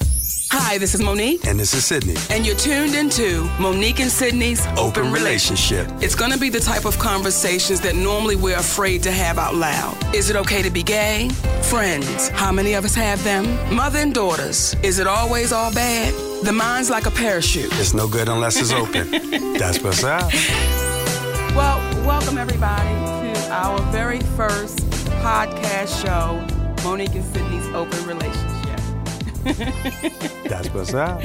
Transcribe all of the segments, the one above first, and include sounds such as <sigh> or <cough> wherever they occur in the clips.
Hi, this is Monique. And this is Sidney. And you're tuned into Monique and Sidney's Open, Open Relationship. It's going to be the type of conversations that normally we're afraid to have out loud. Is it okay to be gay? Friends. How many of us have them? Mother and daughters. Is it always all bad? The mind's like a parachute. It's no good unless it's open. <laughs> That's what's up. Well, welcome everybody to our very first podcast show, Monique and Sidney's Open Relationship. <laughs> That's what's up.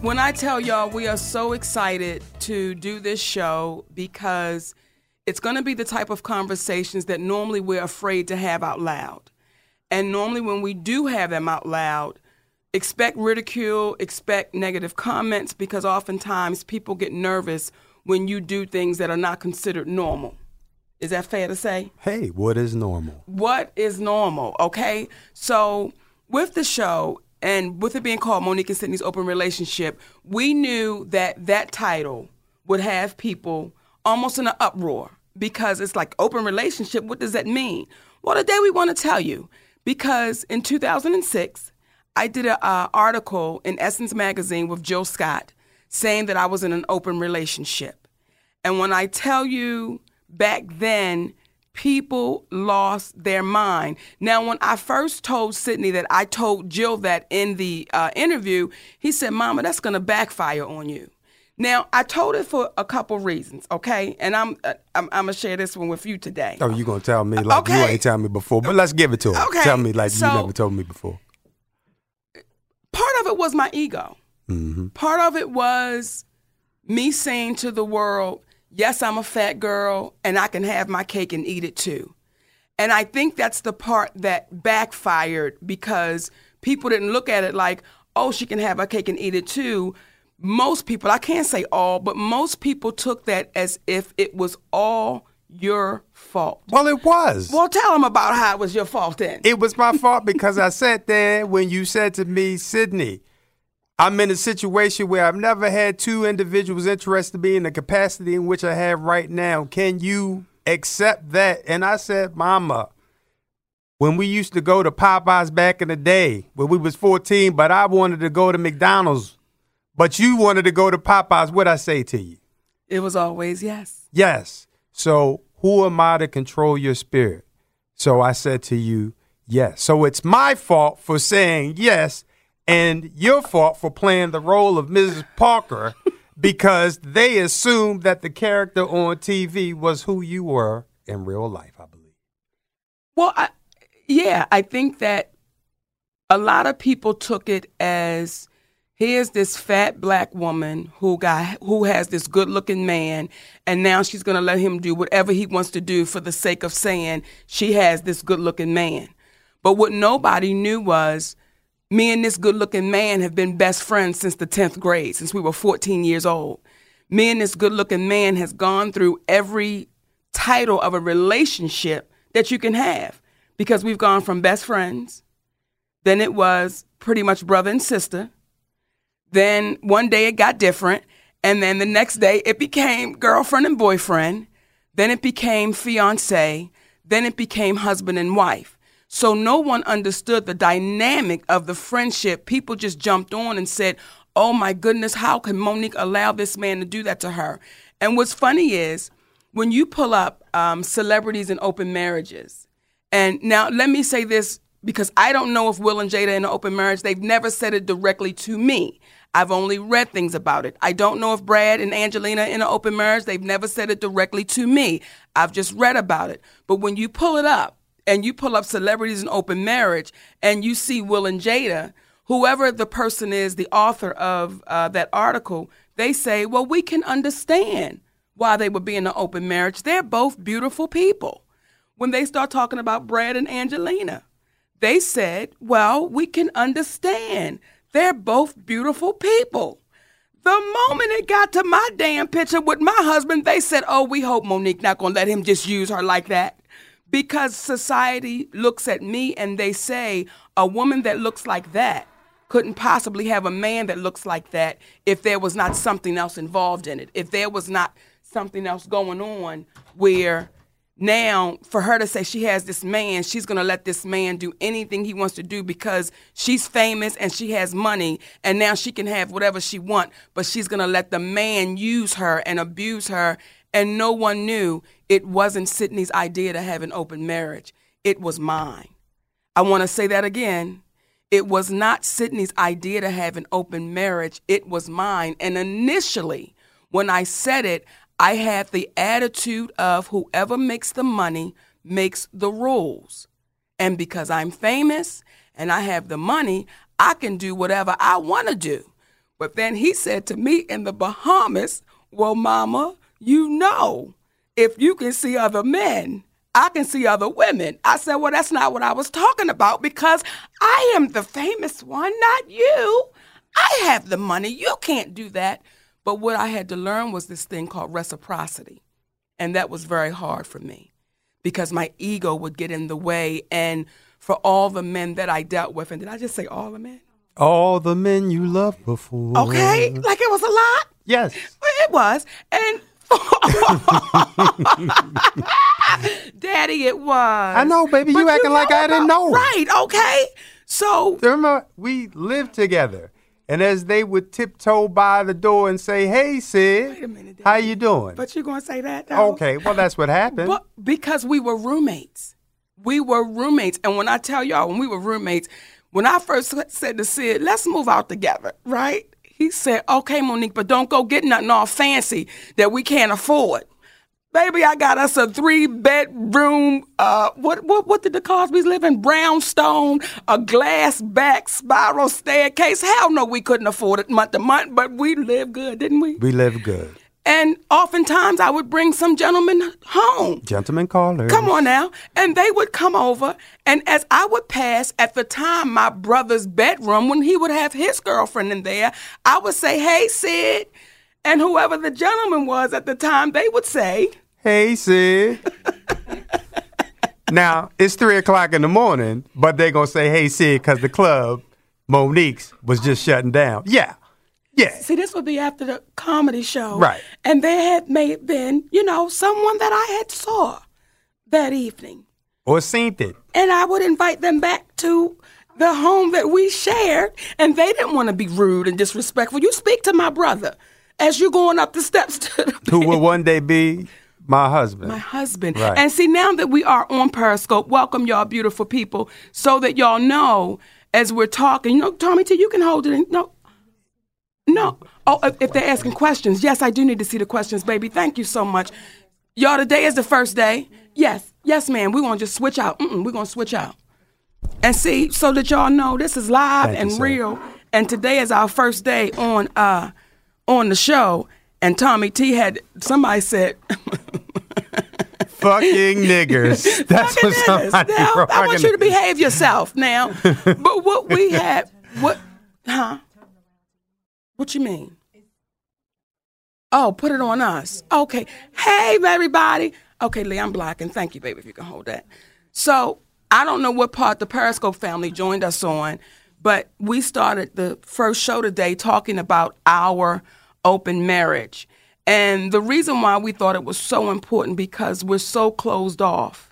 When I tell y'all, we are so excited to do this show because it's going to be the type of conversations that normally we're afraid to have out loud. And normally, when we do have them out loud, expect ridicule, expect negative comments because oftentimes people get nervous when you do things that are not considered normal. Is that fair to say? Hey, what is normal? What is normal? Okay. So, with the show, and with it being called Monique and Sidney's Open Relationship, we knew that that title would have people almost in an uproar because it's like open relationship. What does that mean? Well, today we want to tell you because in 2006, I did an uh, article in Essence magazine with Jill Scott saying that I was in an open relationship. And when I tell you back then, people lost their mind. Now, when I first told Sidney that I told Jill that in the uh, interview, he said, Mama, that's going to backfire on you. Now, I told it for a couple reasons, okay? And I'm uh, I'm, I'm gonna share this one with you today. Oh, you gonna tell me like okay. you ain't telling me before? But let's give it to her. Okay. Tell me like so, you never told me before. Part of it was my ego. Mm-hmm. Part of it was me saying to the world, yes, I'm a fat girl and I can have my cake and eat it too. And I think that's the part that backfired because people didn't look at it like, oh, she can have her cake and eat it too. Most people, I can't say all, but most people took that as if it was all your fault. Well, it was. Well, tell them about how it was your fault then. It was my <laughs> fault because I sat there when you said to me, Sidney, I'm in a situation where I've never had two individuals interested in me in the capacity in which I have right now. Can you accept that? And I said, Mama, when we used to go to Popeyes back in the day, when we was 14, but I wanted to go to McDonald's, but you wanted to go to Popeyes, what I say to you? It was always yes. Yes. So who am I to control your spirit? So I said to you, yes. So it's my fault for saying yes and your fault for playing the role of Mrs. Parker <laughs> because they assumed that the character on TV was who you were in real life, I believe. Well, I, yeah, I think that a lot of people took it as here's this fat black woman who got who has this good looking man and now she's going to let him do whatever he wants to do for the sake of saying she has this good looking man. But what nobody knew was me and this good looking man have been best friends since the 10th grade, since we were 14 years old. Me and this good looking man has gone through every title of a relationship that you can have because we've gone from best friends, then it was pretty much brother and sister. Then one day it got different. And then the next day it became girlfriend and boyfriend. Then it became fiance. Then it became husband and wife. So no one understood the dynamic of the friendship. People just jumped on and said, Oh my goodness, how can Monique allow this man to do that to her? And what's funny is when you pull up um, celebrities in open marriages, and now let me say this because I don't know if Will and Jada in an open marriage, they've never said it directly to me. I've only read things about it. I don't know if Brad and Angelina in an open marriage, they've never said it directly to me. I've just read about it. But when you pull it up, and you pull up celebrities in open marriage and you see Will and Jada, whoever the person is, the author of uh, that article, they say, well, we can understand why they would be in an open marriage. They're both beautiful people. When they start talking about Brad and Angelina, they said, well, we can understand. They're both beautiful people. The moment it got to my damn picture with my husband, they said, oh, we hope Monique not to let him just use her like that. Because society looks at me and they say, a woman that looks like that couldn't possibly have a man that looks like that if there was not something else involved in it. If there was not something else going on where now for her to say she has this man she's going to let this man do anything he wants to do because she's famous and she has money and now she can have whatever she want but she's going to let the man use her and abuse her and no one knew it wasn't sidney's idea to have an open marriage. It was mine. I want to say that again. It was not sidney's idea to have an open marriage. It was mine. And initially when i said it I had the attitude of whoever makes the money makes the rules. And because I'm famous and I have the money, I can do whatever I want to do. But then he said to me in the Bahamas, Well, mama, you know, if you can see other men, I can see other women. I said, Well, that's not what I was talking about because I am the famous one, not you. I have the money. You can't do that. But what I had to learn was this thing called reciprocity. And that was very hard for me because my ego would get in the way. And for all the men that I dealt with, and did I just say all the men? All the men you loved before. Okay, like it was a lot? Yes. It was. And <laughs> Daddy, it was. I know, baby. You But acting like I didn't know. Right, okay. So Remember, we lived together. And as they would tiptoe by the door and say, "Hey, Sid, Wait a minute, how you doing?" But you're gonna say that though? okay, well, that's what happened. But because we were roommates. We were roommates. And when I tell y'all, when we were roommates, when I first said to Sid, let's move out together, right? He said, okay, Monique, but don't go get nothing all fancy that we can't afford. Baby, I got us a three bedroom, uh, what, what, what did the Cosbys live in? Brownstone, a glass back spiral staircase. Hell no, we couldn't afford it month to month, but we lived good, didn't we? we lived good. And oftentimes I would bring some gentlemen home. Gentlemen callers. Come on now. And they would come over, and as I would pass at the time my brother's bedroom, when he would have his girlfriend in there, I would say, Hey, Sid. And whoever the gentleman was at the time, they would say, Hey, Sid. <laughs> now, it's 3 o'clock in the morning, but they're going to say, Hey, Sid, because the club, Monique's, was just shutting down. Yeah. Yeah. See, this would be after the comedy show. Right. And there had may have been, you know, someone that I had saw that evening. Or seen it. and I would invite them back to the home that we shared, and they didn't want to be rude and disrespectful. You speak to my brother as you're going up the steps to the Who will one day be my husband. my husband. Right. And see, now that we are on Periscope, welcome y'all, beautiful people, so that y'all know as we're talking. You know, Tommy T, you can hold it. In, no, no. Oh, if- they're asking questions, yes, I do need to see the questions, baby. Thank you so much. Y'all, today is the first day. Yes, yes, ma'am. We're gonna just switch out. Mm-mm, we're gonna switch out. And see, so that y'all know this is live Thank and sir. real. And today is our first day on uh on the show. And Tommy T had somebody said <laughs> Fucking niggers. That's what Look at this. somebody Now. I want you to behave yourself now. <laughs> but what we had, what, huh? What you mean? Oh, put it on us. Okay. Hey, everybody. Okay, Lee, I'm blocking. Thank you, baby, if you can hold that. So I don't know what part the Periscope family joined us on, but we started the first show today talking about our open marriage. And the reason why we thought it was so important because we're so closed off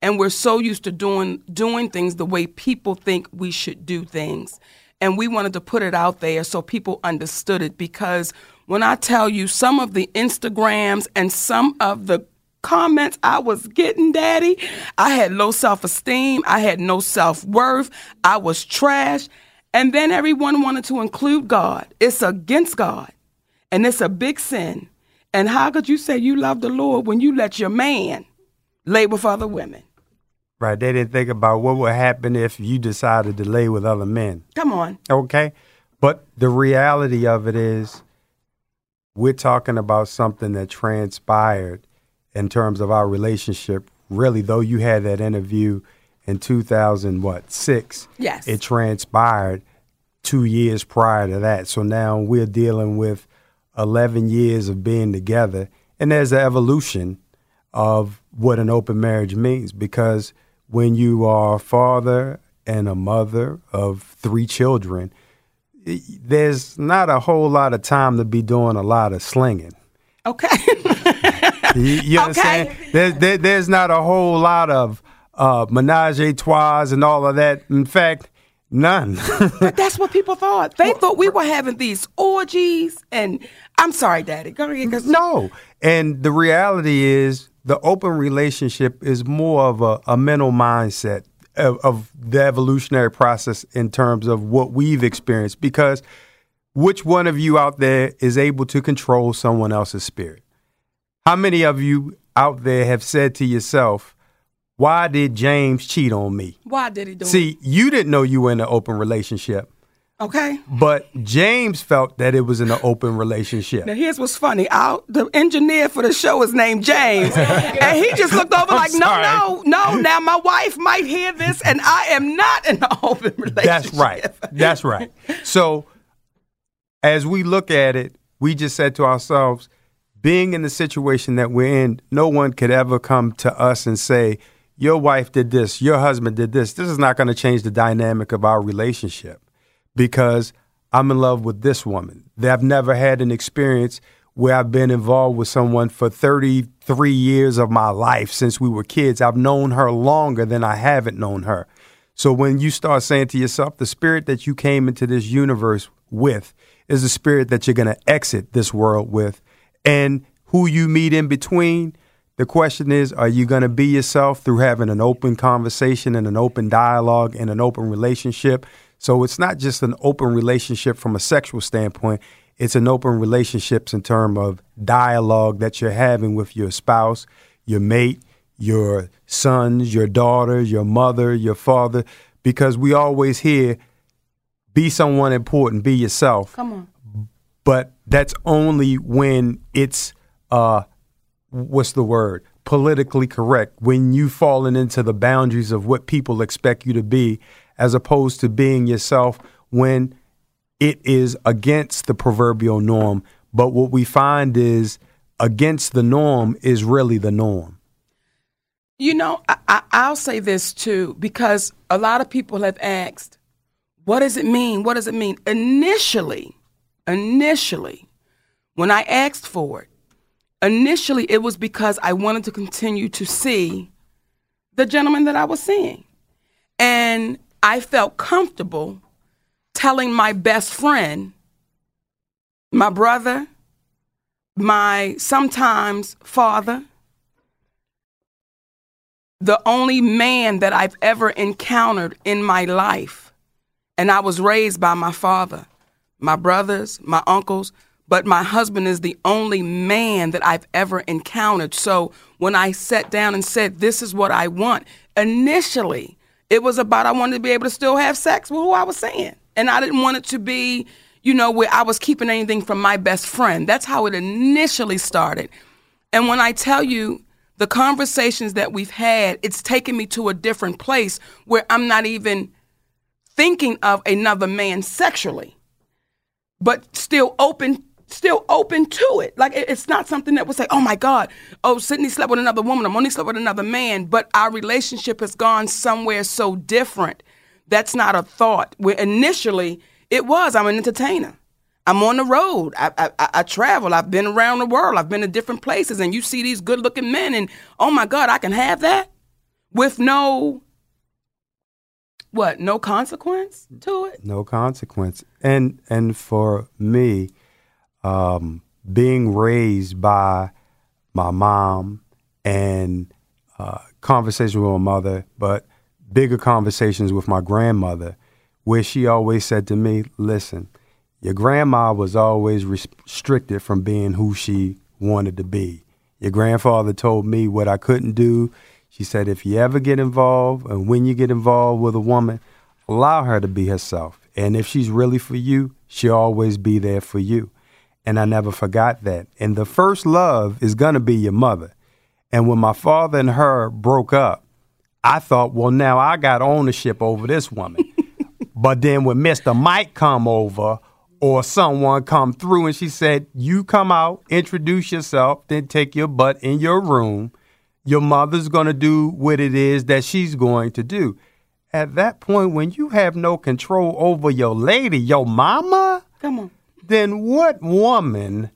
and we're so used to doing doing things the way people think we should do things and we wanted to put it out there so people understood it because when i tell you some of the instagrams and some of the comments i was getting daddy i had low self-esteem i had no self-worth i was trash and then everyone wanted to include god. It's against god and it's a big sin. And how could you say you love the lord when you let your man lay with other women Right. They didn't think about what would happen if you decided to lay with other men. Come on. Okay. But the reality of it is, we're talking about something that transpired in terms of our relationship. Really, though you had that interview in 2000 what six. Yes. It transpired two years prior to that. So now we're dealing with 11 years of being together, and there's an evolution of what an open marriage means because when you are a father and a mother of three children, there's not a whole lot of time to be doing a lot of slinging. Okay. <laughs> you, you understand? Okay. There, there, there's not a whole lot of uh, menage a trois and all of that. In fact, none. <laughs> But that's what people thought. They thought we were having these orgies, and I'm sorry, Daddy. Go ahead. no. And the reality is, the open relationship is more of a, a mental mindset of, of the evolutionary process in terms of what we've experienced. Because which one of you out there is able to control someone else's spirit? How many of you out there have said to yourself, why did James cheat on me? Why did he do it? See, you didn't know you were in an open relationship, Okay. but James felt that it was in an open relationship. Now here's what's funny. The engineer for the show is named James, <laughs> and he just looked over like, no, no, no. Now my wife might hear this, and I am not in an <laughs> open relationship. That's right. That's right. So, as we look at it, we just said to ourselves, being in the situation that we're in, no one could ever come to us and say, Your wife did this, your husband did this. This is not going to change the dynamic of our relationship because I'm in love with this woman. I've never had an experience where I've been involved with someone for 33 years of my life since we were kids. I've known her longer than I haven't known her. So when you start saying to yourself, the spirit that you came into this universe with is the spirit that you're going to exit this world with. And who you meet in between, the question is, are you going to be yourself through having an open conversation and an open dialogue and an open relationship? So it's not just an open relationship from a sexual standpoint. It's an open relationships in terms of dialogue that you're having with your spouse, your mate, your sons, your daughters, your mother, your father, because we always hear be someone important, be yourself. Come on. But that's only when it's uh what's the word? Politically correct. When you've fallen into the boundaries of what people expect you to be, as opposed to being yourself when it is against the proverbial norm. But what we find is against the norm is really the norm. You know, I, I, I'll say this too, because a lot of people have asked, what does it mean? What does it mean? Initially, initially, when I asked for it, initially it was because I wanted to continue to see the gentleman that I was seeing. And I felt comfortable telling my best friend, my brother, my sometimes father, the only man that I've ever encountered in my life. And I was raised by my father, my brothers, my uncles, but my husband is the only man that I've ever encountered. So when I sat down and said, This is what I want, initially it was about I wanted to be able to still have sex with who I was seeing. And I didn't want it to be, you know, where I was keeping anything from my best friend. That's how it initially started. And when I tell you the conversations that we've had, it's taken me to a different place where I'm not even thinking of another man sexually, but still open, still open to it. Like it- it's not something that would say, "Oh my God, oh Sidney slept with another woman, I'm only slept with another man." But our relationship has gone somewhere so different. That's not a thought. Where initially it was, I'm an entertainer. I'm on the road. I, I, I- I travel. I've been around the world. I've been to different places, and you see these good-looking men, and oh my God, I can have that with no what? No consequence to it. no consequence. And and for me, um, being raised by my mom and uh, conversations with my mother, but bigger conversations with my grandmother, where she always said to me, "Listen, your grandma was always restricted from being who she wanted to be. Your grandfather told me what I couldn't do." She said, if you ever get involved and when you get involved with a woman, allow her to be herself. And if she's really for you, she'll always be there for you. And I never forgot that. And the first love is going to be your mother. And when my father and her broke up, I thought, well, now I got ownership over this woman. <laughs> but then when Mr. Mike come over or someone come through and she said, you come out, introduce yourself, then take your butt in your room. Your mother's going to do what it is that she's going to do. At that point, when you have no control over your lady, your mama, Come on. Then what woman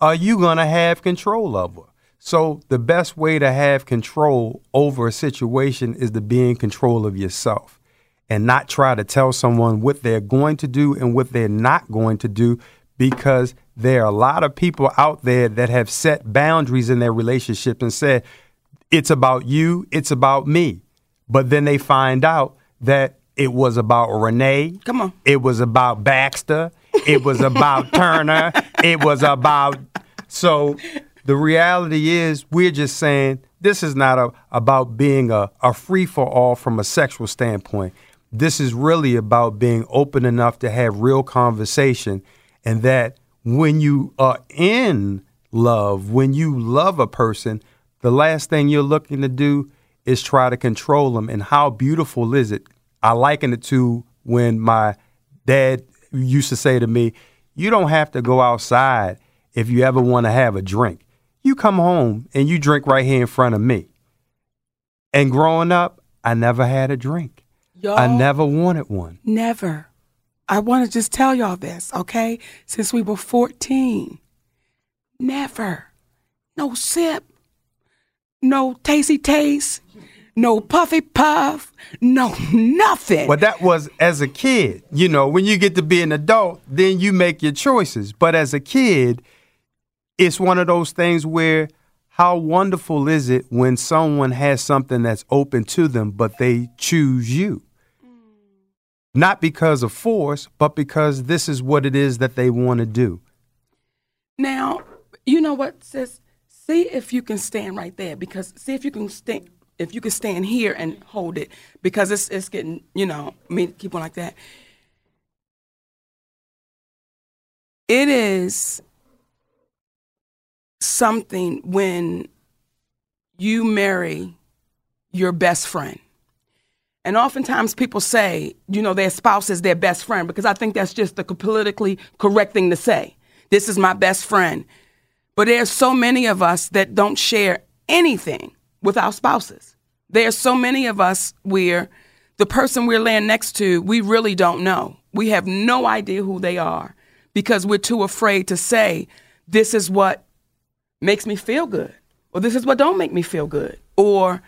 are you going to have control over? So, the best way to have control over a situation is to be in control of yourself and not try to tell someone what they're going to do and what they're not going to do because there are a lot of people out there that have set boundaries in their relationship and said, it's about you, it's about me. But then they find out that it was about Renee. Come on. It was about Baxter. It was about <laughs> Turner. It was about. So the reality is, we're just saying this is not a, about being a, a free for all from a sexual standpoint. This is really about being open enough to have real conversation, and that when you are in love, when you love a person, the last thing you're looking to do is try to control them. And how beautiful is it? I liken it to when my dad used to say to me, You don't have to go outside if you ever want to have a drink. You come home and you drink right here in front of me. And growing up, I never had a drink. Y'all I never wanted one. Never. I want to just tell y'all this, okay? Since we were 14, never. No sip, no tasty taste, no puffy puff, no nothing. But that was as a kid. You know, when you get to be an adult, then you make your choices. But as a kid, it's one of those things where how wonderful is it when someone has something that's open to them, but they choose you? Mm. Not because of force, but because this is what it is that they want to do. Now, you know what, sis? See if you can stand right there because see if you can stand if you can stand here and hold it because it's it's getting you know me keep on like that. It is something when you marry your best friend. And oftentimes people say, you know, their spouse is their best friend because I think that's just the politically correct thing to say. This is my best friend. But there's so many of us that don't share anything with our spouses. There's so many of us where the person we're laying next to, we really don't know. We have no idea who they are because we're too afraid to say, this is what makes me feel good, or this is what don't make me feel good, or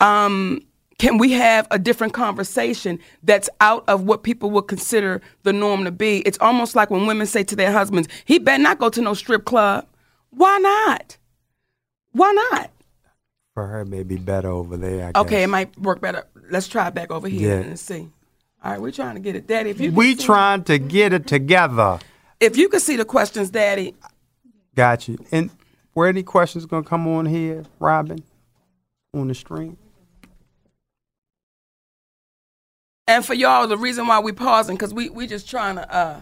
um, can we have a different conversation that's out of what people would consider the norm to be? It's almost like when women say to their husbands, he better not go to no strip club. Why not? Why not? For her, it may be better over there. I Okay, guess. it might work better. Let's try it back over here Yeah. and see. All right, we're trying to get it, Daddy. If you We trying to get it together. if you could see the questions, Daddy. Got you. And were any questions gonna come on here, Robin, on the stream? And for y'all, the reason why we pausing because we we just trying to uh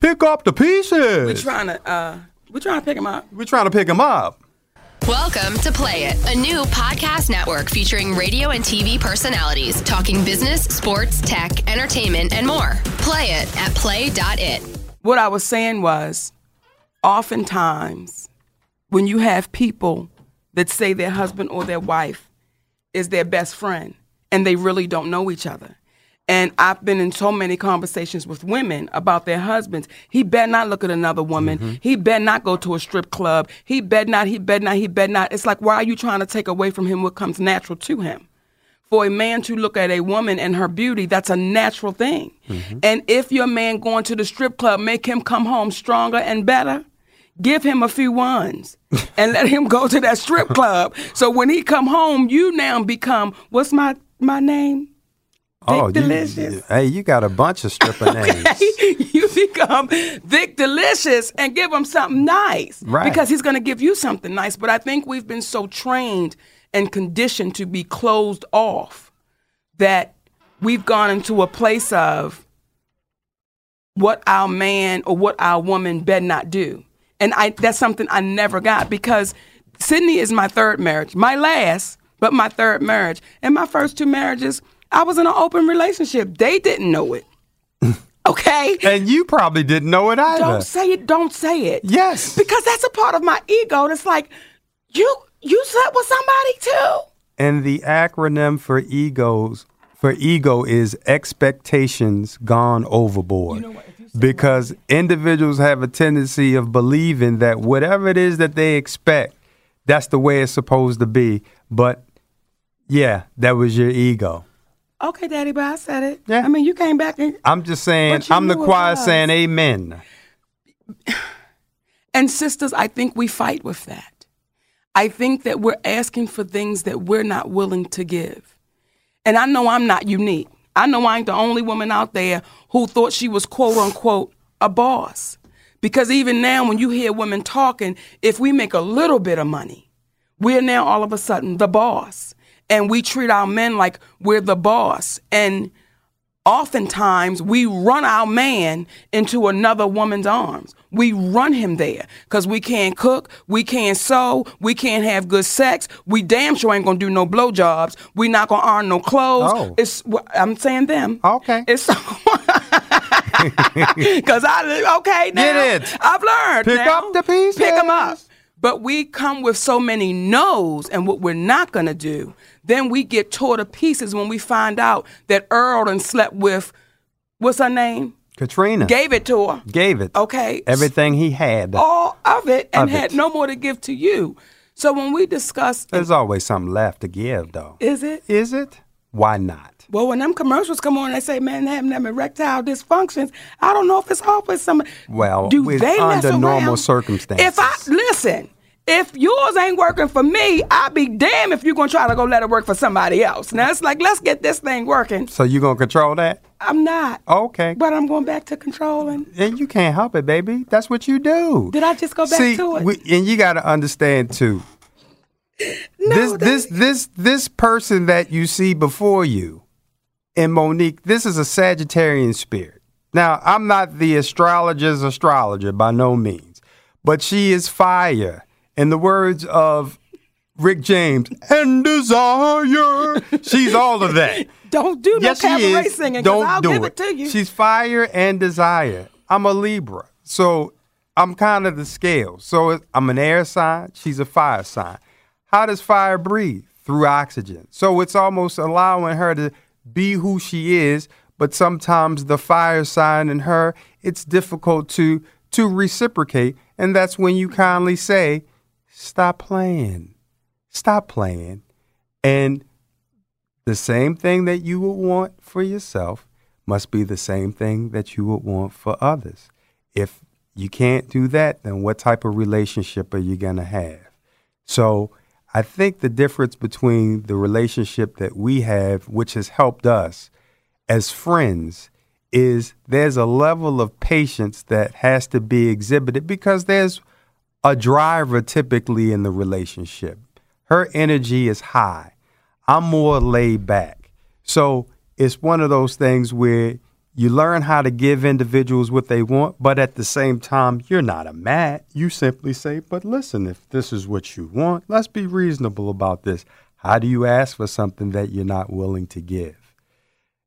Pick up the pieces. we trying to uh we trying to pick them up. We're trying to pick them up. Welcome to Play It, a new podcast network featuring radio and TV personalities talking business, sports, tech, entertainment, and more. Play it at play.it. What I was saying was, oftentimes when you have people that say their husband or their wife is their best friend and they really don't know each other. And I've been in so many conversations with women about their husbands. He better not look at another woman. Mm-hmm. He better not go to a strip club. He better not, he better not, he better not. It's like, why are you trying to take away from him what comes natural to him? For a man to look at a woman and her beauty, that's a natural thing. Mm-hmm. And if your man going to the strip club make him come home stronger and better, give him a few ones <laughs> and let him go to that strip club. So when he come home, you now become what's my my name? Oh, Dick you- Delicious. hey, you got a bunch of stripper <laughs> names. <laughs> you become Vic Delicious and give him something nice. Right. Because he's going to give you something nice. But I think we've been so trained and conditioned to be closed off that we've gone into a place of what our man or what our woman better not do. And I that's something I never got because Sidney is my third marriage. My last, but my third marriage. And my first two marriages, I was in an open relationship. They didn't know it. <laughs> Okay? And you probably didn't know it either. Don't say it, don't say it. Yes. Because that's a part of my ego. And it's like, you you slept with somebody too. And the acronym for egos for ego is expectations gone overboard. because individuals have a tendency of believing that whatever it is that they expect, that's the way it's supposed to be. But yeah, that was your ego. Okay, Daddy, but I said it. Yeah. I mean, you came back and I'm just saying, I'm the choir saying amen. <sighs> And sisters, I think we fight with that. I think that we're asking for things that we're not willing to give. And I know I'm not unique. I know I ain't the only woman out there who thought she was quote unquote a boss. Because even now, when you hear women talking, if we make a little bit of money, we're now all of a sudden the boss. And we treat our men like we're the boss. And oftentimes we run our man into another woman's arms. We run him there because we can't cook, we can't sew, we can't have good sex. We damn sure ain't gonna do no blowjobs. We not gonna iron no clothes. Oh. It's I'm saying them. Okay. It's because <laughs> I okay now. Get it. I've learned. Pick now. up the pieces. Pick them up. But we come with so many no's and what we're not to do. Then we get tore to pieces when we find out that Earl done slept with, what's her name? Katrina Gave it to her. gave it Okay. everything he had. All of it and Of had it. no more to give to you. So when we discuss, There's always something left to give, though. is it? Is it? Why not? Well, when them commercials come on, they say men having them erectile dysfunctions. I don't know if it's all always some. Well, do with- they under normal circumstances. If I listen, if yours ain't working for me, I'd be damned if you're gonna try to go let it work for somebody else. Now it's like let's get this thing working. So you gonna control that? I'm not, Okay. but I'm going back to controlling. and you can't help it, baby. That's what you do. Did I just go back See, to it? we- and you got to understand too. no, this this this this person that you see before you, and Monique, this is a Sagittarian spirit. Now, I'm not the astrologer's astrologer by no means, but she is fire. In the words of Rick James, and desire. She's all of that. <laughs> Don't do no yes, she cabaret singing. Don't I'll do give it. it. to you. She's fire and desire. I'm a Libra, so I'm kind of the scale. So I'm an air sign. She's a fire sign. How does fire breathe? Through oxygen. So it's almost allowing her to be who she is. But sometimes the fire sign in her, it's difficult to to reciprocate, and that's when you kindly say, "Stop playing, stop playing," and the same thing that you would want for yourself must be the same thing that you would want for others. If you can't do that, then what type of relationship are you going to have? So I think the difference between the relationship that we have, which has helped us as friends, is there's a level of patience that has to be exhibited because there's a driver typically in the relationship. Her energy is high. I'm more laid back. So it's one of those things where you learn how to give individuals what they want, but at the same time, you're not a mat. You simply say, but listen, if this is what you want, let's be reasonable about this. How do you ask for something that you're not willing to give?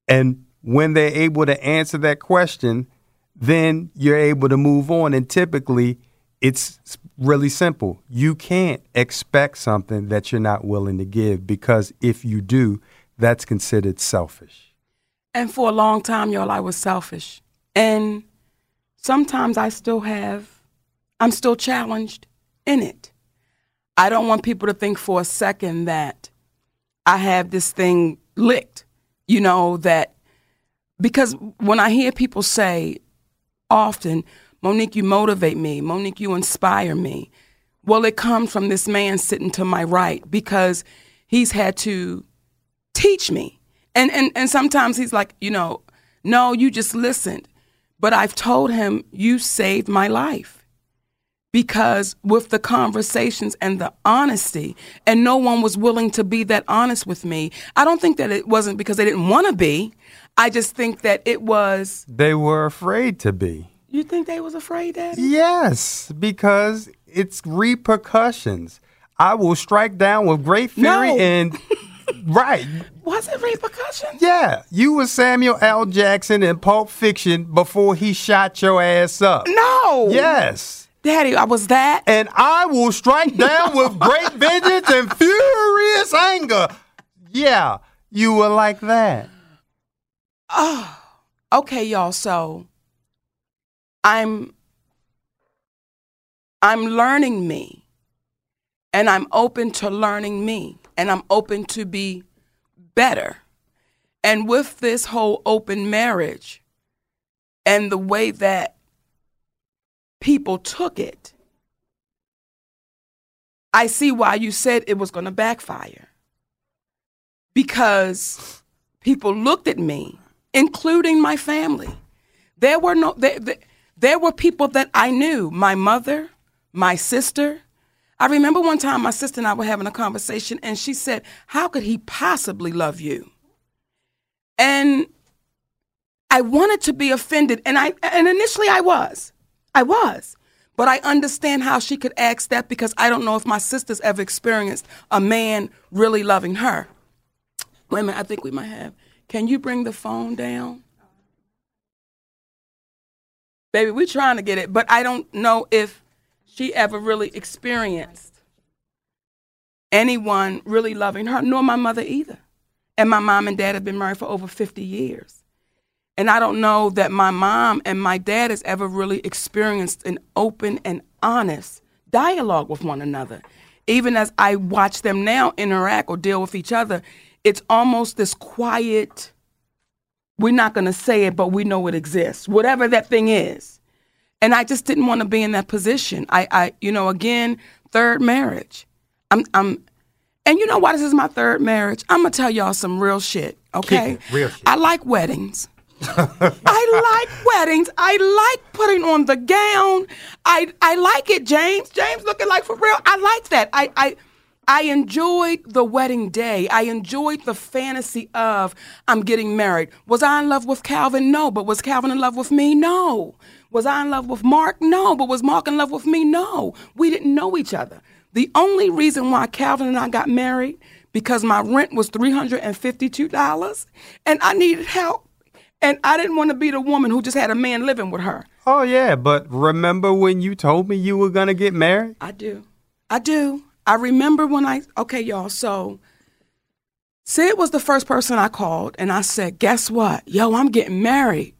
And when they're able to answer that question, then you're able to move on. And typically, it's really simple. You can't expect something that you're not willing to give because if you do, that's considered selfish. And for a long time, y'all, I was selfish. And sometimes I still have, I'm still challenged in it. I don't want people to think for a second that I have this thing licked, you know, that because when I hear people say often, Monique, you motivate me, Monique, you inspire me. Well, it comes from this man sitting to my right because he's had to teach me. And, and, and sometimes he's like, you know, no, you just listened. But I've told him, you saved my life. Because with the conversations and the honesty, and no one was willing to be that honest with me, I don't think that it wasn't because they didn't want to be. I just think that it was, They were afraid to be. You think they was afraid, Daddy? Yes, because it's repercussions. I will strike down with great fury No. and <laughs> right. Was it repercussions? Yeah, you was Samuel L. Jackson in Pulp Fiction before he shot your ass up. No. Yes. Daddy, I was that. And I will strike down with great <laughs> vengeance and furious anger. Yeah, you were like that. Oh, okay, y'all. So I'm I'm learning me, and I'm open to learning me, and I'm open to be better. And with this whole open marriage, and the way that people took it, I see why you said it was going to backfire. Because people looked at me, including my family. There were no there, there, there were people that I knew, my mother, my sister. I remember one time my sister and I were having a conversation and she said, "How could he possibly love you?" And I wanted to be offended and I and initially I was. I was. But I understand how she could ask that because I don't know if my sister's ever experienced a man really loving her. Wait a minute, I think we might have. Can you bring the phone down? Baby, we're trying to get it, but I don't know if she ever really experienced anyone really loving her, nor my mother either. And my mom and dad have been married for over 50 years. And I don't know that my mom and my dad has ever really experienced an open and honest dialogue with one another. Even as I watch them now interact or deal with each other, it's almost this quiet, we're not going to say it, but we know it exists, whatever that thing is. And I just didn't want to be in that position. I, I you know, again, third marriage. I'm, I'm, and you know why this is my third marriage? I'm gonna tell y'all some real shit. Okay, it, real shit. I like weddings. <laughs> I like weddings. I like putting on the gown. I I like it, James. James looking like for real. I like that. I I I enjoyed the wedding day. I enjoyed the fantasy of I'm getting married. Was I in love with Calvin? No. But was Calvin in love with me? No. Was I in love with Mark? No. But was Mark in love with me? No. We didn't know each other. The only reason why Calvin and I got married because my rent was $352 and I needed help. And I didn't want to be the woman who just had a man living with her. Oh yeah, but remember when you told me you were gonna get married? I do. I do. I remember when I, okay, y'all, so Sid was the first person I called and I said, guess what? Yo, I'm getting married.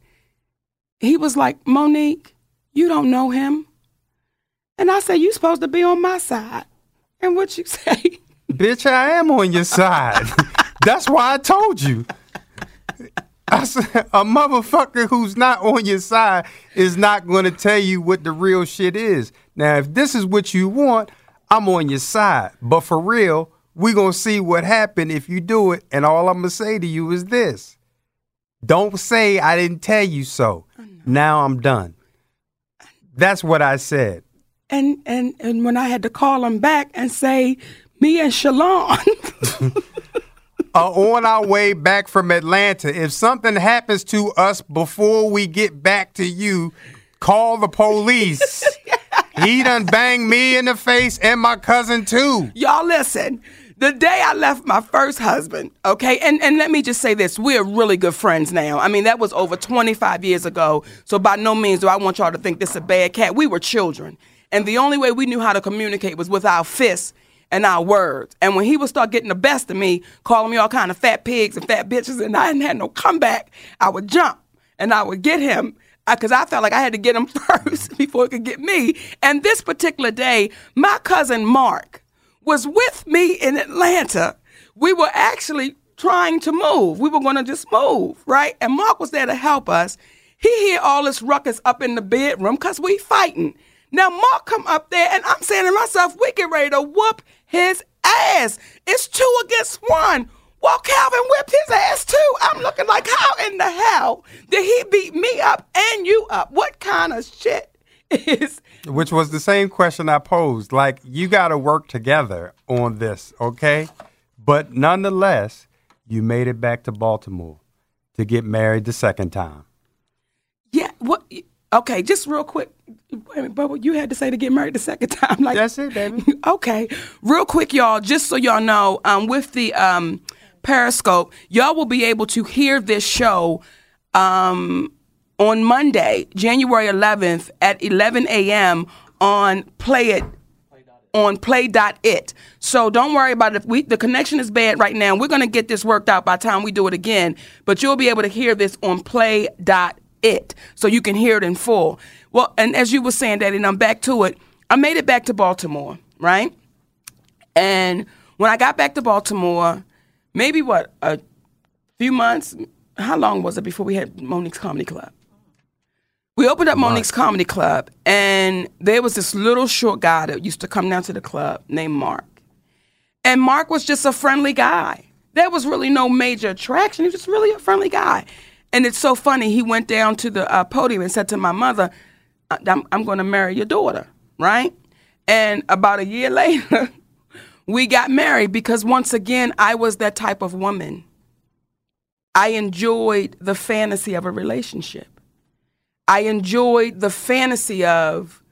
He was like, Monique, you don't know him. And I said, you supposed to be on my side. And what you <laughs> say? Bitch, I am on your side. <laughs> That's why I told you. I said, a motherfucker who's not on your side is not going to tell you what the real shit is. Now, if this is what you want, I'm on your side. But for real, we going to see what happened if you do it. And all I'm going to say to you is this don't say I didn't tell you so. Now I'm done. That's what I said. And and and when I had to call him back and say, me and Shalon, are <laughs> uh, on our way back from Atlanta. If something happens to us before we get back to you, call the police. <laughs> he done banged me in the face and my cousin too. y'all listen. The day I left my first husband, okay, and, and let me just say this, we're really good friends now. I mean, that was over 25 years ago, so by no means do I want y'all to think this is a bad cat. We were children, and the only way we knew how to communicate was with our fists and our words. And when he would start getting the best of me, calling me all kind of fat pigs and fat bitches, and I hadn't had no comeback, I would jump and I would get him because I felt like I had to get him <laughs> first before he could get me. And this particular day, my cousin Mark was with me in Atlanta. We were actually trying to move. We were going to just move, right? And Mark was there to help us. He hear all this ruckus up in the bedroom because we fighting. Now Mark come up there and I'm saying to myself, we get ready to whoop his ass. It's two against one. Well, Calvin whipped his ass too. I'm looking like, how in the hell did he beat me up and you up? What kind of shit is Which was the same question I posed. Like, you got to work together on this, okay? But nonetheless, you made it back to Baltimore to get married the second time. Yeah. What? Okay. Just real quick. Wait a minute, Bubba, you had to say to get married the second <laughs> time. Like That's it, baby. <laughs> okay, real quick, y'all. Just so y'all know, um, with the um, Periscope, y'all will be able to hear this show um, on Monday, January 11th at 11 a.m. on Play It on play.it. So don't worry about it. If we, the connection is bad right now. We're going to get this worked out by time we do it again, but you'll be able to hear this on play.it so you can hear it in full. Well, and as you were saying, Daddy, and I'm back to it, I made it back to Baltimore, right? And when I got back to Baltimore, maybe what, a few months, how long was it before we had Monique's Comedy Club? We opened up Monique's Comedy Club, and there was this little short guy that used to come down to the club named Mark. And Mark was just a friendly guy. There was really no major attraction. He was just really a friendly guy. And it's so funny. He went down to the uh, podium and said to my mother, "I- I'm, I'm going to marry your daughter, right? And about a year <laughs> later, we got married because once again, I was that type of woman. I enjoyed the fantasy of a relationship. I enjoyed the fantasy of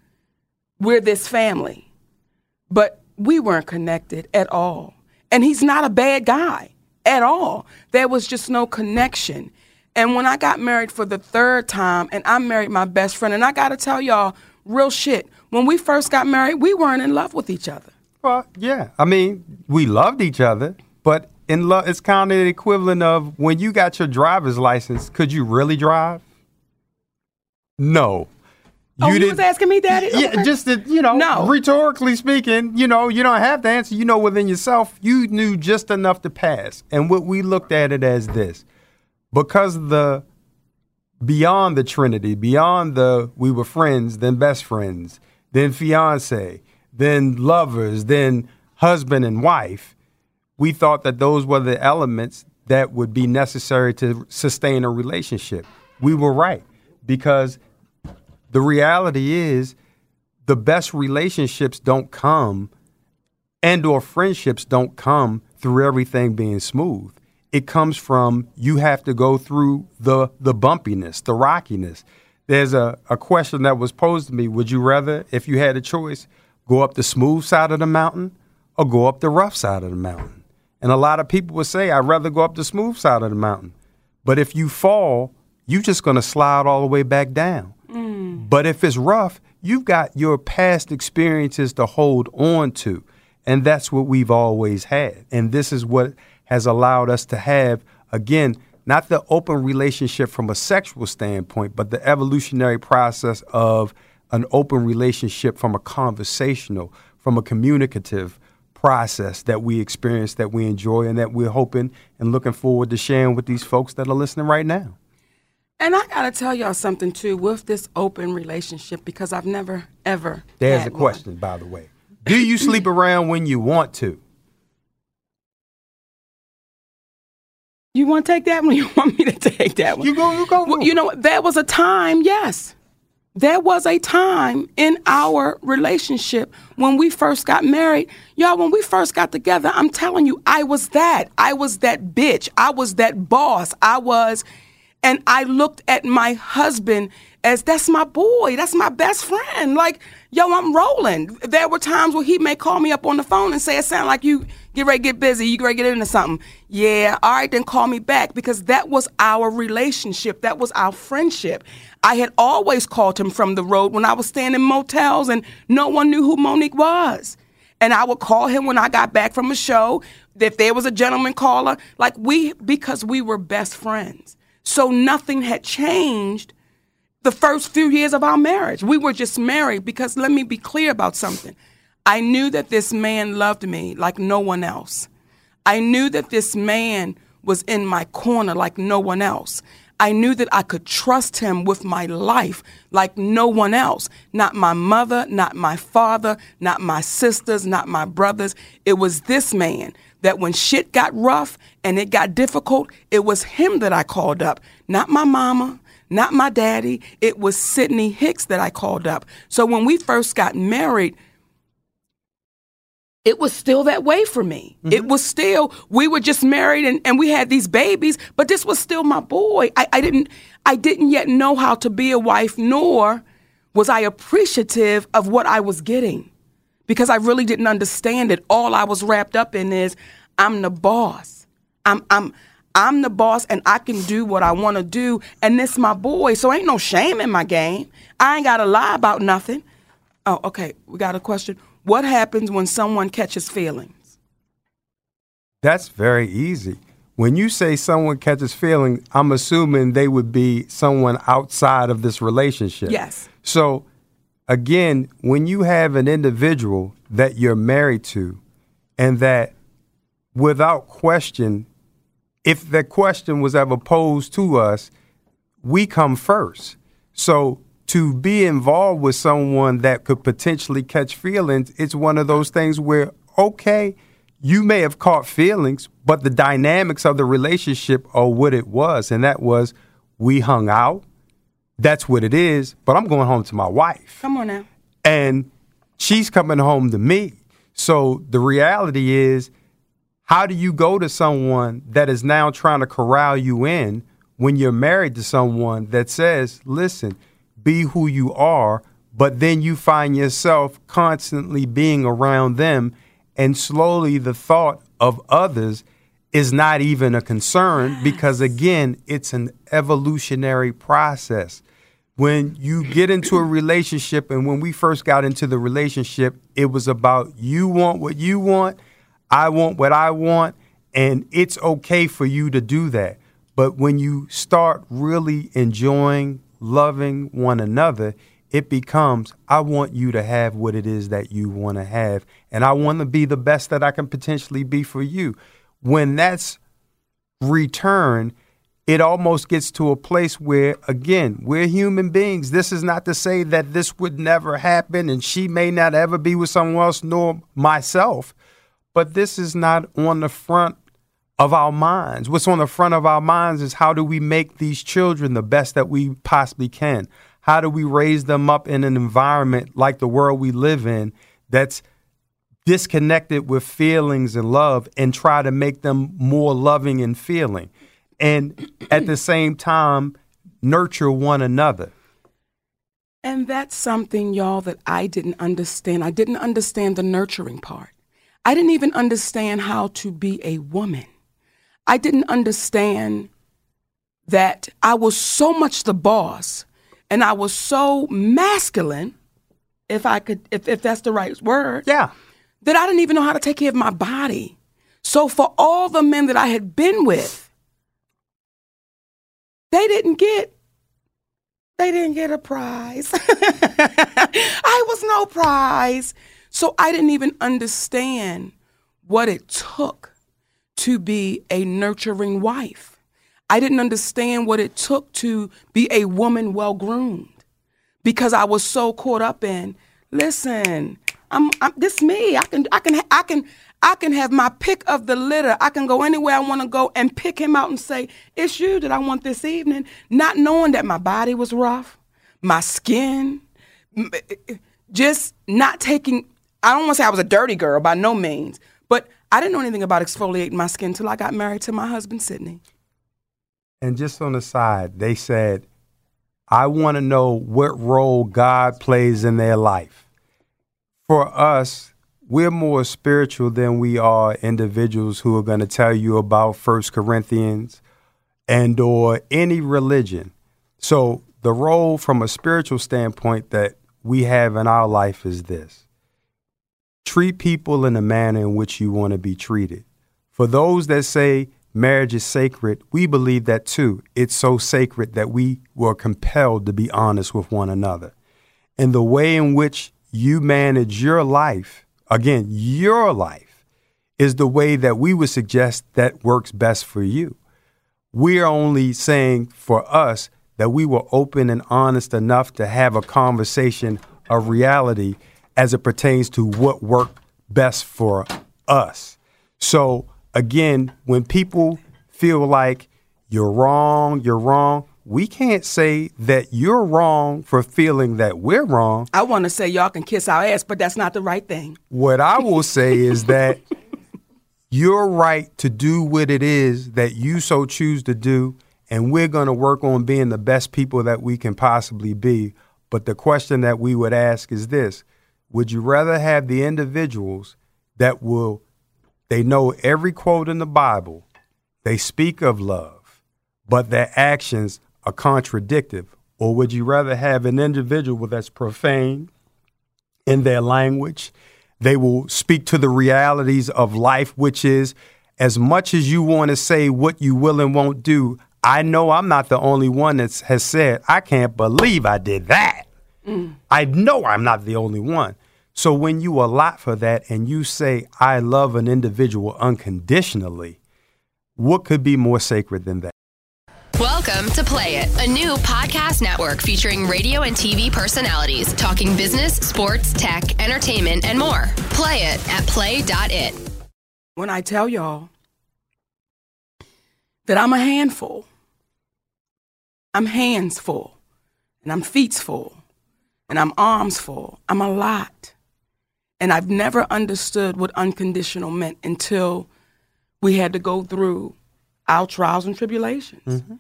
we're this family, but we weren't connected at all. And he's not a bad guy at all. There was just no connection. And when I got married for the third time, and I married my best friend, and I gotta tell y'all, real shit, when we first got married, we weren't in love with each other. Well, yeah. I mean, we loved each other, but in love, it's kind of the equivalent of when you got your driver's license. Could you really drive? No. oh, you was asking me, Daddy? Yeah, Okay. just that you know, No. rhetorically speaking, you know, you don't have to answer. You know within yourself, you knew just enough to pass. And what we looked at it as this, because the beyond the Trinity, beyond the we were friends, then best friends, then fiance, then lovers, then husband and wife. We thought that those were the elements that would be necessary to sustain a relationship. We were right because the reality is the best relationships don't come and or friendships don't come through everything being smooth it comes from you have to go through the the bumpiness the rockiness there's a, a question that was posed to me would you rather if you had a choice go up the smooth side of the mountain or go up the rough side of the mountain and a lot of people would say i'd rather go up the smooth side of the mountain but if you fall you're just going to slide all the way back down mm. but if it's rough, you've got your past experiences to hold on to. And that's what we've always had. And this is what has allowed us to have, again, not the open relationship from a sexual standpoint, but the evolutionary process of an open relationship from a conversational, from a communicative process that we experience, that we enjoy, and that we're hoping and looking forward to sharing with these folks that are listening right now. And I gotta tell y'all something too with this open relationship because I've never ever. There's a had one. question, by the way. Do you sleep around when you want to? You want to take that one? <laughs> You want me to take that one? You go, you go. Well, you know, what? there was a time, yes. There was a time in our relationship when we first got married. Y'all, when we first got together, I'm telling you, I was that. I was that bitch. I was that boss. I was, and I looked at my husband as that's my boy. That's my best friend. Like, yo, I'm rolling. There were times where he may call me up on the phone and say, it sound like you get ready get busy. You get ready get into something. Yeah, all right, then call me back because that was our relationship. That was our friendship. I had always called him from the road when I was staying in motels and no one knew who Monique was. And I would call him when I got back from a show. If there was a gentleman caller, like we, because we were best friends. So nothing had changed the first few years of our marriage. We were just married because let me be clear about something. I knew that this man loved me like no one else. I knew that this man was in my corner like no one else. I knew that I could trust him with my life like no one else. Not my mother, not my father, not my sisters, not my brothers. It was this man that when shit got rough and it got difficult, it was him that I called up, not my mama, not my daddy. It was Sidney Hicks that I called up. So when we first got married, it was still that way for me. Mm-hmm. It was still, we were just married and, and we had these babies, but this was still my boy. I, I didn't I didn't yet know how to be a wife, nor Was I appreciative of what I was getting? Because I really didn't understand it. All I was wrapped up in is I'm the boss. I'm I'm I'm the boss and I can do what I want to do and this my boy. So ain't no shame in my game. I ain't got to lie about nothing. Oh, okay. We got a question. What happens when someone catches feelings? That's very easy. When you say someone catches feelings, I'm assuming they would be someone outside of this relationship. Yes. So, again, when you have an individual that you're married to, and that without question, if the question was ever posed to us, we come first. So, to be involved with someone that could potentially catch feelings, it's one of those things where, okay, you may have caught feelings, but the dynamics of the relationship are what it was. And that was we hung out. That's what it is. But I'm going home to my wife. Come on now. And she's coming home to me. So the reality is, how do you go to someone that is now trying to corral you in when you're married to someone that says, listen, be who you are, but then you find yourself constantly being around them and slowly the thought of others is not even a concern because, again, it's an evolutionary process. When you get into a relationship, and when we first got into the relationship, it was about you want what you want, I want what I want, and it's okay for you to do that. But when you start really enjoying, loving one another, it becomes I want you to have what it is that you want to have, and I want to be the best that I can potentially be for you. When that's returned, it almost gets to a place where, again, we're human beings. This is not to say that this would never happen and she may not ever be with someone else, nor myself, but this is not on the front of our minds. What's on the front of our minds is how do we make these children the best that we possibly can? How do we raise them up in an environment like the world we live in that's disconnected with feelings and love and try to make them more loving and feeling? And at the same time, nurture one another. And that's something, y'all, that I didn't understand. I didn't understand the nurturing part. I didn't even understand how to be a woman. I didn't understand that I was so much the boss and I was so masculine, if I could, if, if that's the right word. Yeah. That I didn't even know how to take care of my body. So for all the men that I had been with, they didn't get they didn't get a prize. <laughs> I was no prize. So I didn't even understand what it took to be a nurturing wife. I didn't understand what it took to be a woman well groomed because I was so caught up in, listen, I'm, I'm this me. I can I can I can I can have my pick of the litter. I can go anywhere I want to go and pick him out and say, "It's you that I want this evening," not knowing that my body was rough, my skin, eh, eh, just not taking. I don't want to say I was a dirty girl by no means, but I didn't know anything about exfoliating my skin until I got married to my husband, Sidney. And just on the side, they said, I want to know what role God plays in their life. For us, we're more spiritual than we are individuals who are going to tell you about First Corinthians and or any religion. So the role from a spiritual standpoint that we have in our life is this. Treat people in the manner in which you want to be treated. For those that say marriage is sacred, we believe that too. It's so sacred that we were compelled to be honest with one another. And the way in which you manage your life, again, your life, is the way that we would suggest that works best for you. We are only saying for us that we were open and honest enough to have a conversation of reality as it pertains to what worked best for us. So, again, when people feel like you're wrong, you're wrong, we can't say that you're wrong for feeling that we're wrong. I want to say y'all can kiss our ass, but that's not the right thing. What I will say is <laughs> that you're right to do what it is that you so choose to do, and we're going to work on being the best people that we can possibly be. But the question that we would ask is this Would you rather have the individuals that will, they know every quote in the Bible, they speak of love, but their actions are contradictory? Or would you rather have an individual that's profane in their language? They will speak to the realities of life, which is as much as you want to say what you will and won't do, I know I'm not the only one that has said, I can't believe I did that. Mm. I know I'm not the only one. So when you allot for that and you say, I love an individual unconditionally, what could be more sacred than that? Welcome to Play It, a new podcast network featuring radio and TV personalities talking business, sports, tech, entertainment, and more. Play it at play.it. When I tell y'all that I'm a handful, I'm hands full, and I'm feets full, and I'm arms full, I'm a lot. And I've never understood what unconditional meant until we had to go through our trials and tribulations. Mm-hmm.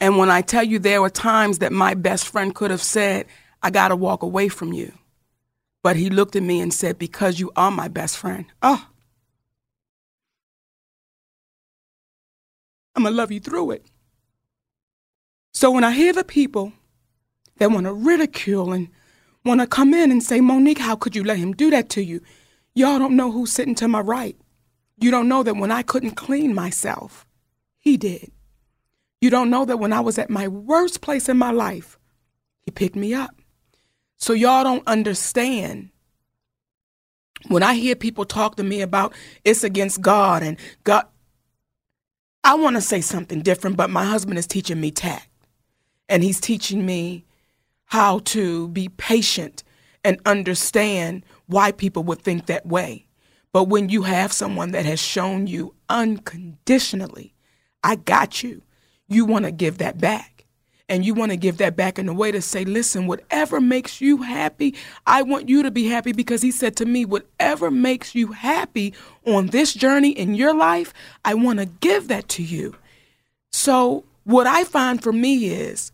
And when I tell you there were times that my best friend could have said, I got to walk away from you. But he looked at me and said, Because you are my best friend. Oh. I'm going to love you through it. So when I hear the people that want to ridicule and want to come in and say, Monique, how could you let him do that to you? Y'all don't know who's sitting to my right. You don't know that when I couldn't clean myself, he did. You don't know that when I was at my worst place in my life, he picked me up. So y'all don't understand. When I hear people talk to me about it's against God and God, I want to say something different, but my husband is teaching me tact. And he's teaching me how to be patient and understand why people would think that way. But when you have someone that has shown you unconditionally, I got you, you want to give that back. And you want to give that back in a way to say, listen, whatever makes you happy, I want you to be happy because he said to me, whatever makes you happy on this journey in your life, I want to give that to you. So, what I find for me is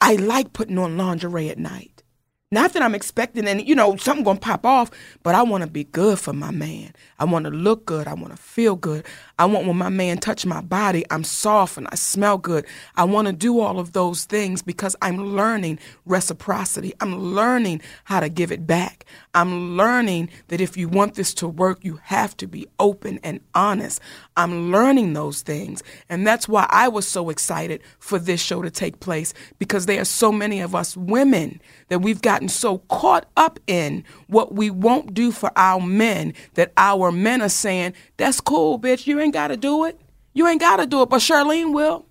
I like putting on lingerie at night. Not that I'm expecting any, you know, something gonna pop off, but I wanna be good for my man. I wanna look good. I wanna feel good. I want when my man touch my body, I'm soft and I smell good. I wanna do all of those things because I'm learning reciprocity. I'm learning how to give it back. I'm learning that if you want this to work, you have to be open and honest. I'm learning those things. And that's why I was so excited for this show to take place because there are so many of us women that we've gotten so caught up in what we won't do for our men that our men are saying, that's cool, bitch. You ain't got to do it. You ain't got to do it. But Charlene will.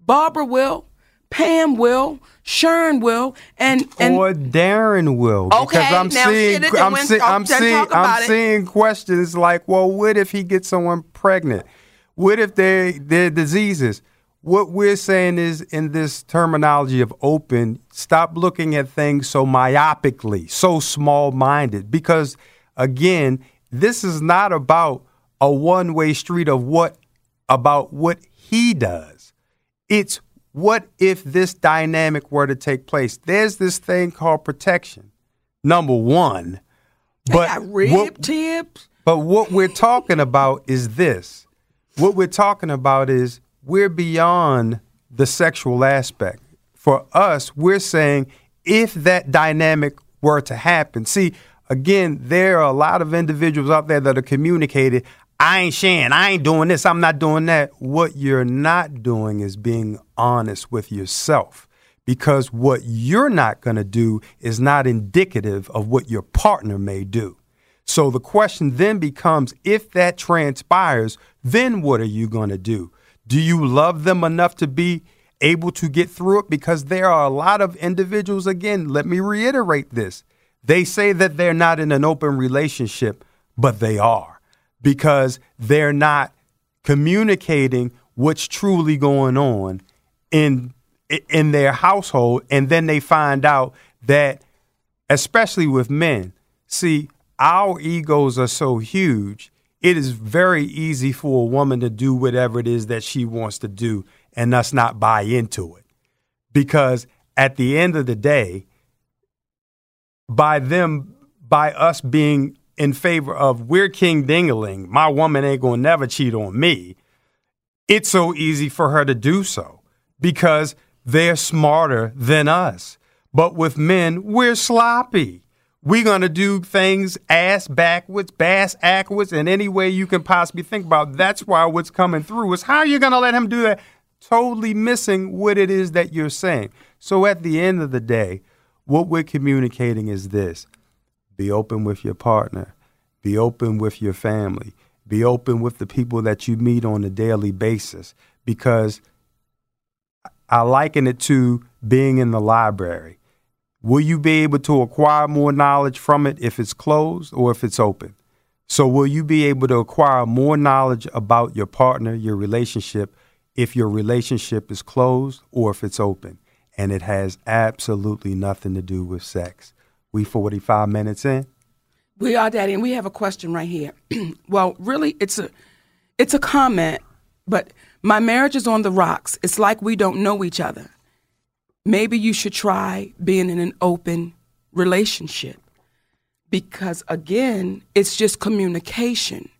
Barbara will. Pam will, Sharon will, and, and or Darren will. Okay, because I'm now seeing, I'm, see, I'm seeing, I'm seeing questions like, well, what if he gets someone pregnant? What if they their diseases? what we're saying is in this terminology of open, stop looking at things so myopically, so small minded. Because again, this is not about a one way street of what about what he does. It's what if this dynamic were to take place? There's this thing called protection. Number one. But rib what, tips. But what we're talking about is this. What we're talking about is we're beyond the sexual aspect. For us, we're saying if that dynamic were to happen, see, again, there are a lot of individuals out there that are communicated, I ain't sharing, I ain't doing this, I'm not doing that. What you're not doing is being honest with yourself because what you're not going to do is not indicative of what your partner may do. So the question then becomes if that transpires, then what are you going to do? Do you love them enough to be able to get through it? Because there are a lot of individuals, again, let me reiterate this. They say that they're not in an open relationship, but they are because they're not communicating what's truly going on in in their household and then they find out that especially with men see our egos are so huge it is very easy for a woman to do whatever it is that she wants to do and us not buy into it. Because at the end of the day, by them, by us being in favor of we're king dingaling, my woman ain't gonna never cheat on me. It's so easy for her to do so because they're smarter than us. But with men, we're sloppy. We're to do things ass backwards, bass backwards, and any way you can possibly think about. That's why what's coming through is how you're to let him do that, totally missing what it is that you're saying. So at the end of the day, what we're communicating is this be open with your partner, be open with your family, be open with the people that you meet on a daily basis because I liken it to being in the library. Will you be able to acquire more knowledge from it if it's closed or if it's open? So, will you be able to acquire more knowledge about your partner, your relationship, if your relationship is closed or if it's open? And it has absolutely nothing to do with sex. We 45 minutes in. We are, Daddy, and we have a question right here. <clears throat> well, really, it's a it's a comment, but my marriage is on the rocks. It's like we don't know each other. Maybe you should try being in an open relationship because again, it's just communication.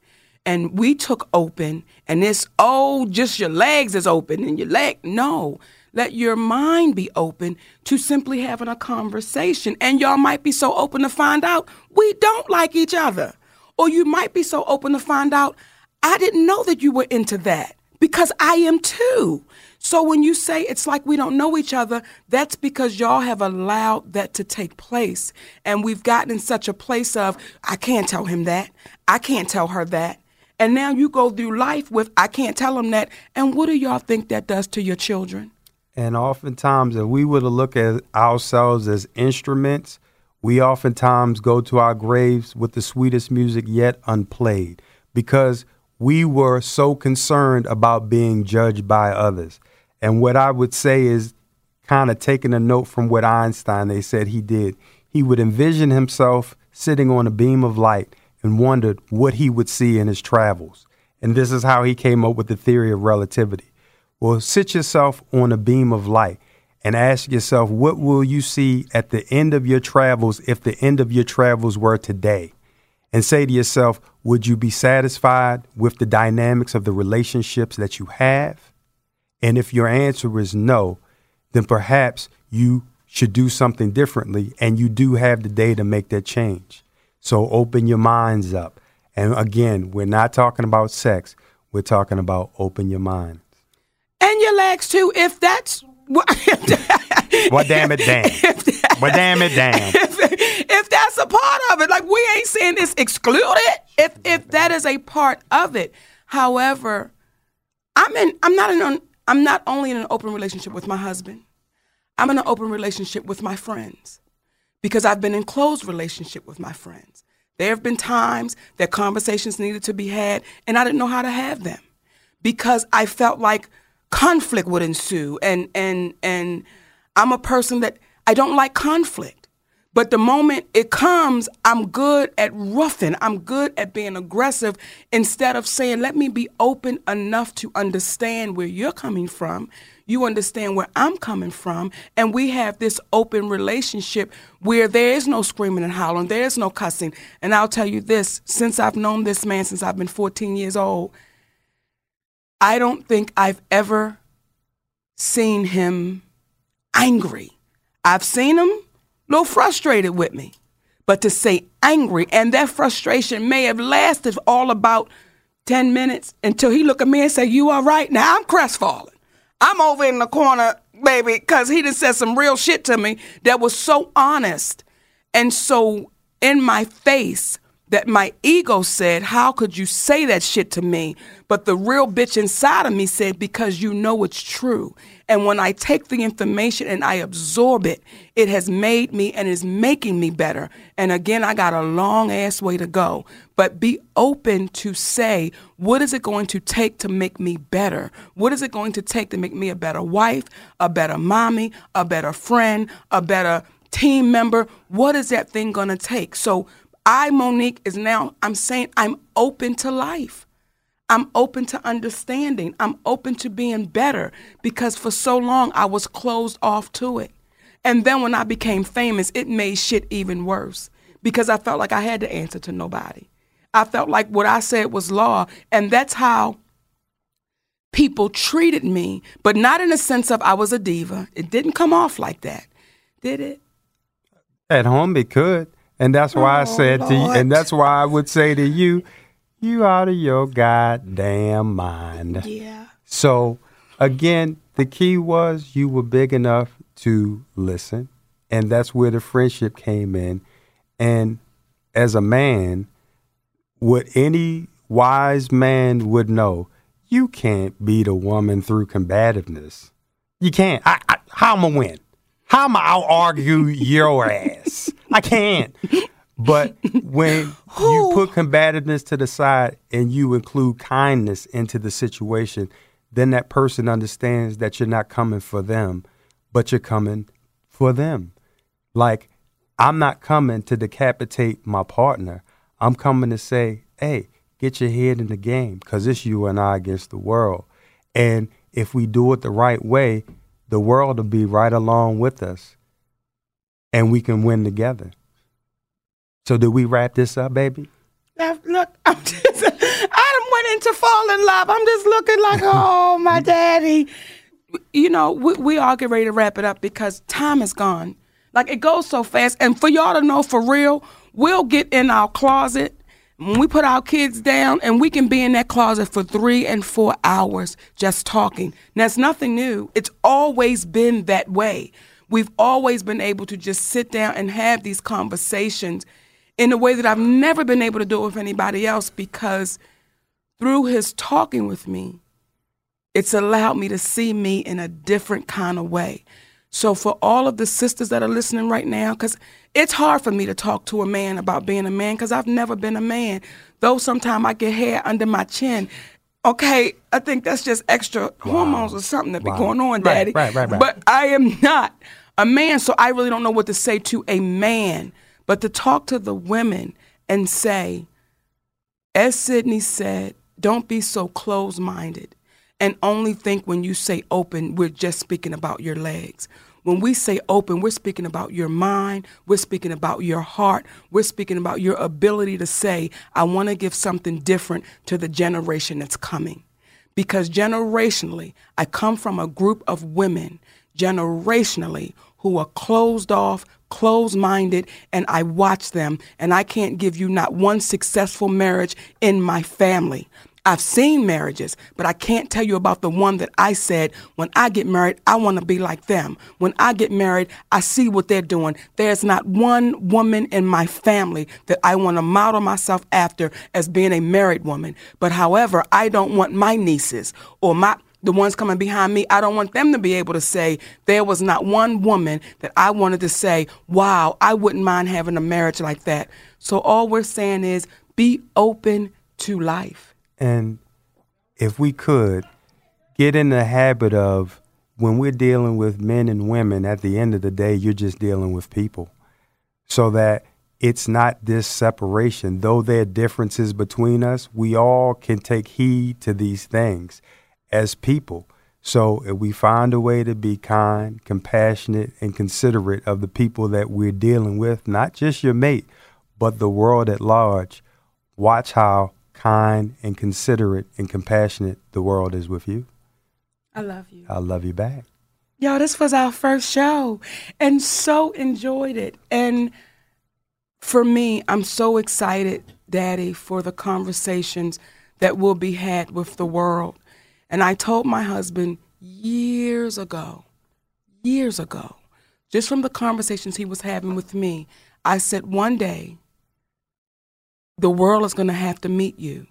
And we took open, and it's oh, just your legs is open and your leg. No, let your mind be open to simply having a conversation. And y'all might be so open to find out we don't like each other. Or you might be so open to find out I didn't know that you were into that because I am too. So when you say it's like we don't know each other, that's because y'all have allowed that to take place. And we've gotten in such a place of, I can't tell him that. I can't tell her that. And now you go through life with, I can't tell him that. And what do y'all think that does to your children? And oftentimes, if we were to look at ourselves as instruments, we oftentimes go to our graves with the sweetest music yet unplayed because we were so concerned about being judged by others. And what I would say is kind of taking a note from what Einstein they said he did. He would envision himself sitting on a beam of light and wondered what he would see in his travels. And this is how he came up with the theory of relativity. Well, sit yourself on a beam of light and ask yourself, what will you see at the end of your travels if the end of your travels were today? And say to yourself, would you be satisfied with the dynamics of the relationships that you have? And if your answer is no, then perhaps you should do something differently and you do have the day to make that change. So open your minds up. And again, we're not talking about sex, we're talking about open your mind and your legs too. If that's what, <laughs> well, damn it, damn. <laughs> Well, damn it, damn. <laughs> If, if that's a part of it, like we ain't saying it's excluded. If if that is a part of it, however, I'm in. I'm not in. An, I'm not only in an open relationship with my husband. I'm in an open relationship with my friends because I've been in close relationship with my friends. There have been times that conversations needed to be had, and I didn't know how to have them because I felt like conflict would ensue and and and I'm a person that I don't like conflict. But the moment it comes, I'm good at roughing. I'm good at being aggressive instead of saying, let me be open enough to understand where you're coming from. You understand where I'm coming from. And we have this open relationship where there is no screaming and howling, there is no cussing. And I'll tell you this since I've known this man since I've been 14 years old, I don't think I've ever seen him angry. I've seen him a little frustrated with me. But to say angry, and that frustration may have lasted all about 10 minutes until he looked at me and said, You all right? Now I'm crestfallen. I'm over in the corner, baby, because he just said some real shit to me that was so honest and so in my face that my ego said, How could you say that shit to me? But the real bitch inside of me said, Because you know it's true. And when I take the information and I absorb it, it has made me and is making me better. And again, I got a long ass way to go. But be open to say, what is it going to take to make me better? What is it going to take to make me a better wife, a better mommy, a better friend, a better team member? What is that thing going to take? So I, Monique, is now, I'm saying I'm open to life. I'm open to understanding. I'm open to being better because for so long I was closed off to it. And then when I became famous, it made shit even worse because I felt like I had to answer to nobody. I felt like what I said was law. And that's how people treated me, but not in the sense of I was a diva. It didn't come off like that, did it? At home, it could. And that's why I Oh, said to you, and that's why I would say to you, you out of your goddamn mind. Yeah. So again, the key was you were big enough to listen, and that's where the friendship came in. And as a man, what any wise man would know, you can't beat a woman through combativeness. You can't. I, I, how am I win? How am I out argue your ass? I can't. But when you put combativeness to the side and you include kindness into the situation, then that person understands that you're not coming for them, but you're coming for them. Like, I'm not coming to decapitate my partner. I'm coming to say, hey, get your head in the game because it's you and I against the world. And if we do it the right way, the world will be right along with us and we can win together. So, do we wrap this up, baby? Now, look, <laughs> I'm just, I went into fall in love. I'm just looking like, <laughs> oh, my daddy. You know, we, we all get ready to wrap it up because time is gone. Like, it goes so fast. And for y'all to know for real, we'll get in our closet when we put our kids down and we can be in that closet for three and four hours just talking. Now, it's nothing new. It's always been that way. We've always been able to just sit down and have these conversations in a way that I've never been able to do with anybody else because through his talking with me, it's allowed me to see me in a different kind of way. So for all of the sisters that are listening right now, because it's hard for me to talk to a man about being a man because I've never been a man. Though sometimes I get hair under my chin. Okay, I think that's just extra hormones or something that Wow. be going on, Right, Daddy. right, right, right. But I am not a man, so I really don't know what to say to a man. But to talk to the women and say, as Sidney said, don't be so close minded and only think when you say open, we're just speaking about your legs. When we say open, we're speaking about your mind, we're speaking about your heart, we're speaking about your ability to say, I want to give something different to the generation that's coming. Because generationally, I come from a group of women, generationally, who are closed off, closed minded, and I watch them, and I can't give you not one successful marriage in my family. I've seen marriages, but I can't tell you about the one that I said, when I get married, I want to be like them. When I get married, I see what they're doing. There's not one woman in my family that I want to model myself after as being a married woman. But however, I don't want my nieces or my the ones coming behind me, I don't want them to be able to say there was not one woman that I wanted to say, wow, I wouldn't mind having a marriage like that. So all we're saying is be open to life. And if we could get in the habit of when we're dealing with men and women, at the end of the day, you're just dealing with people. So that it's not this separation. Though there are differences between us, we all can take heed to these things as people. So if we find a way to be kind, compassionate, and considerate of the people that we're dealing with, not just your mate, but the world at large, watch how kind and considerate and compassionate the world is with you. I love you. I love you back. Yo, this was our first show and so enjoyed it. And for me, I'm so excited, Daddy, for the conversations that will be had with the world. And I told my husband years ago, years ago, just from the conversations he was having with me, I said, one day, the world is going to have to meet you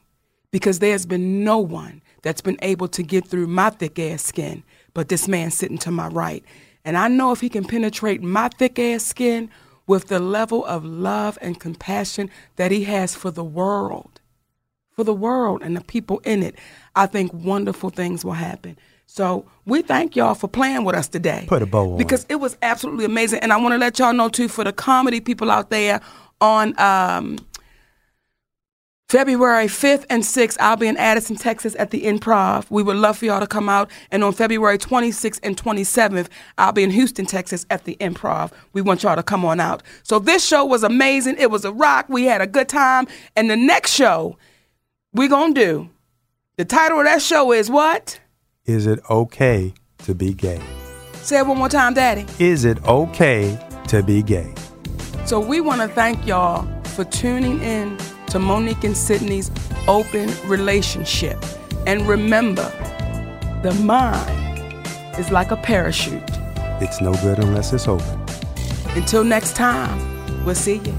because there's been no one that's been able to get through my thick ass skin but this man sitting to my right. And I know if he can penetrate my thick ass skin with the level of love and compassion that he has for the world, for the world and the people in it, I think wonderful things will happen. So we thank y'all for playing with us today. Put a bow on Because it was absolutely amazing. And I want to let y'all know too, for the comedy people out there on um, February 5th and 6th, I'll be in Addison, Texas at the Improv. We would love for y'all to come out. And on February 26th and 27th, I'll be in Houston, Texas at the Improv. We want y'all to come on out. So this show was amazing. It was a rock. We had a good time. And the next show we're going to do, the title of that show is what? Is it okay to be gay? Say it one more time, Daddy. Is it okay to be gay? So we want to thank y'all for tuning in to Monique and Sidney's open relationship. And remember, the mind is like a parachute. It's no good unless it's open. Until next time, we'll see you.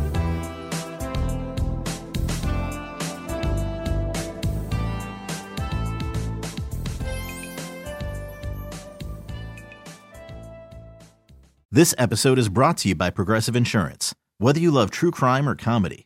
This episode is brought to you by Progressive Insurance. Whether you love true crime or comedy,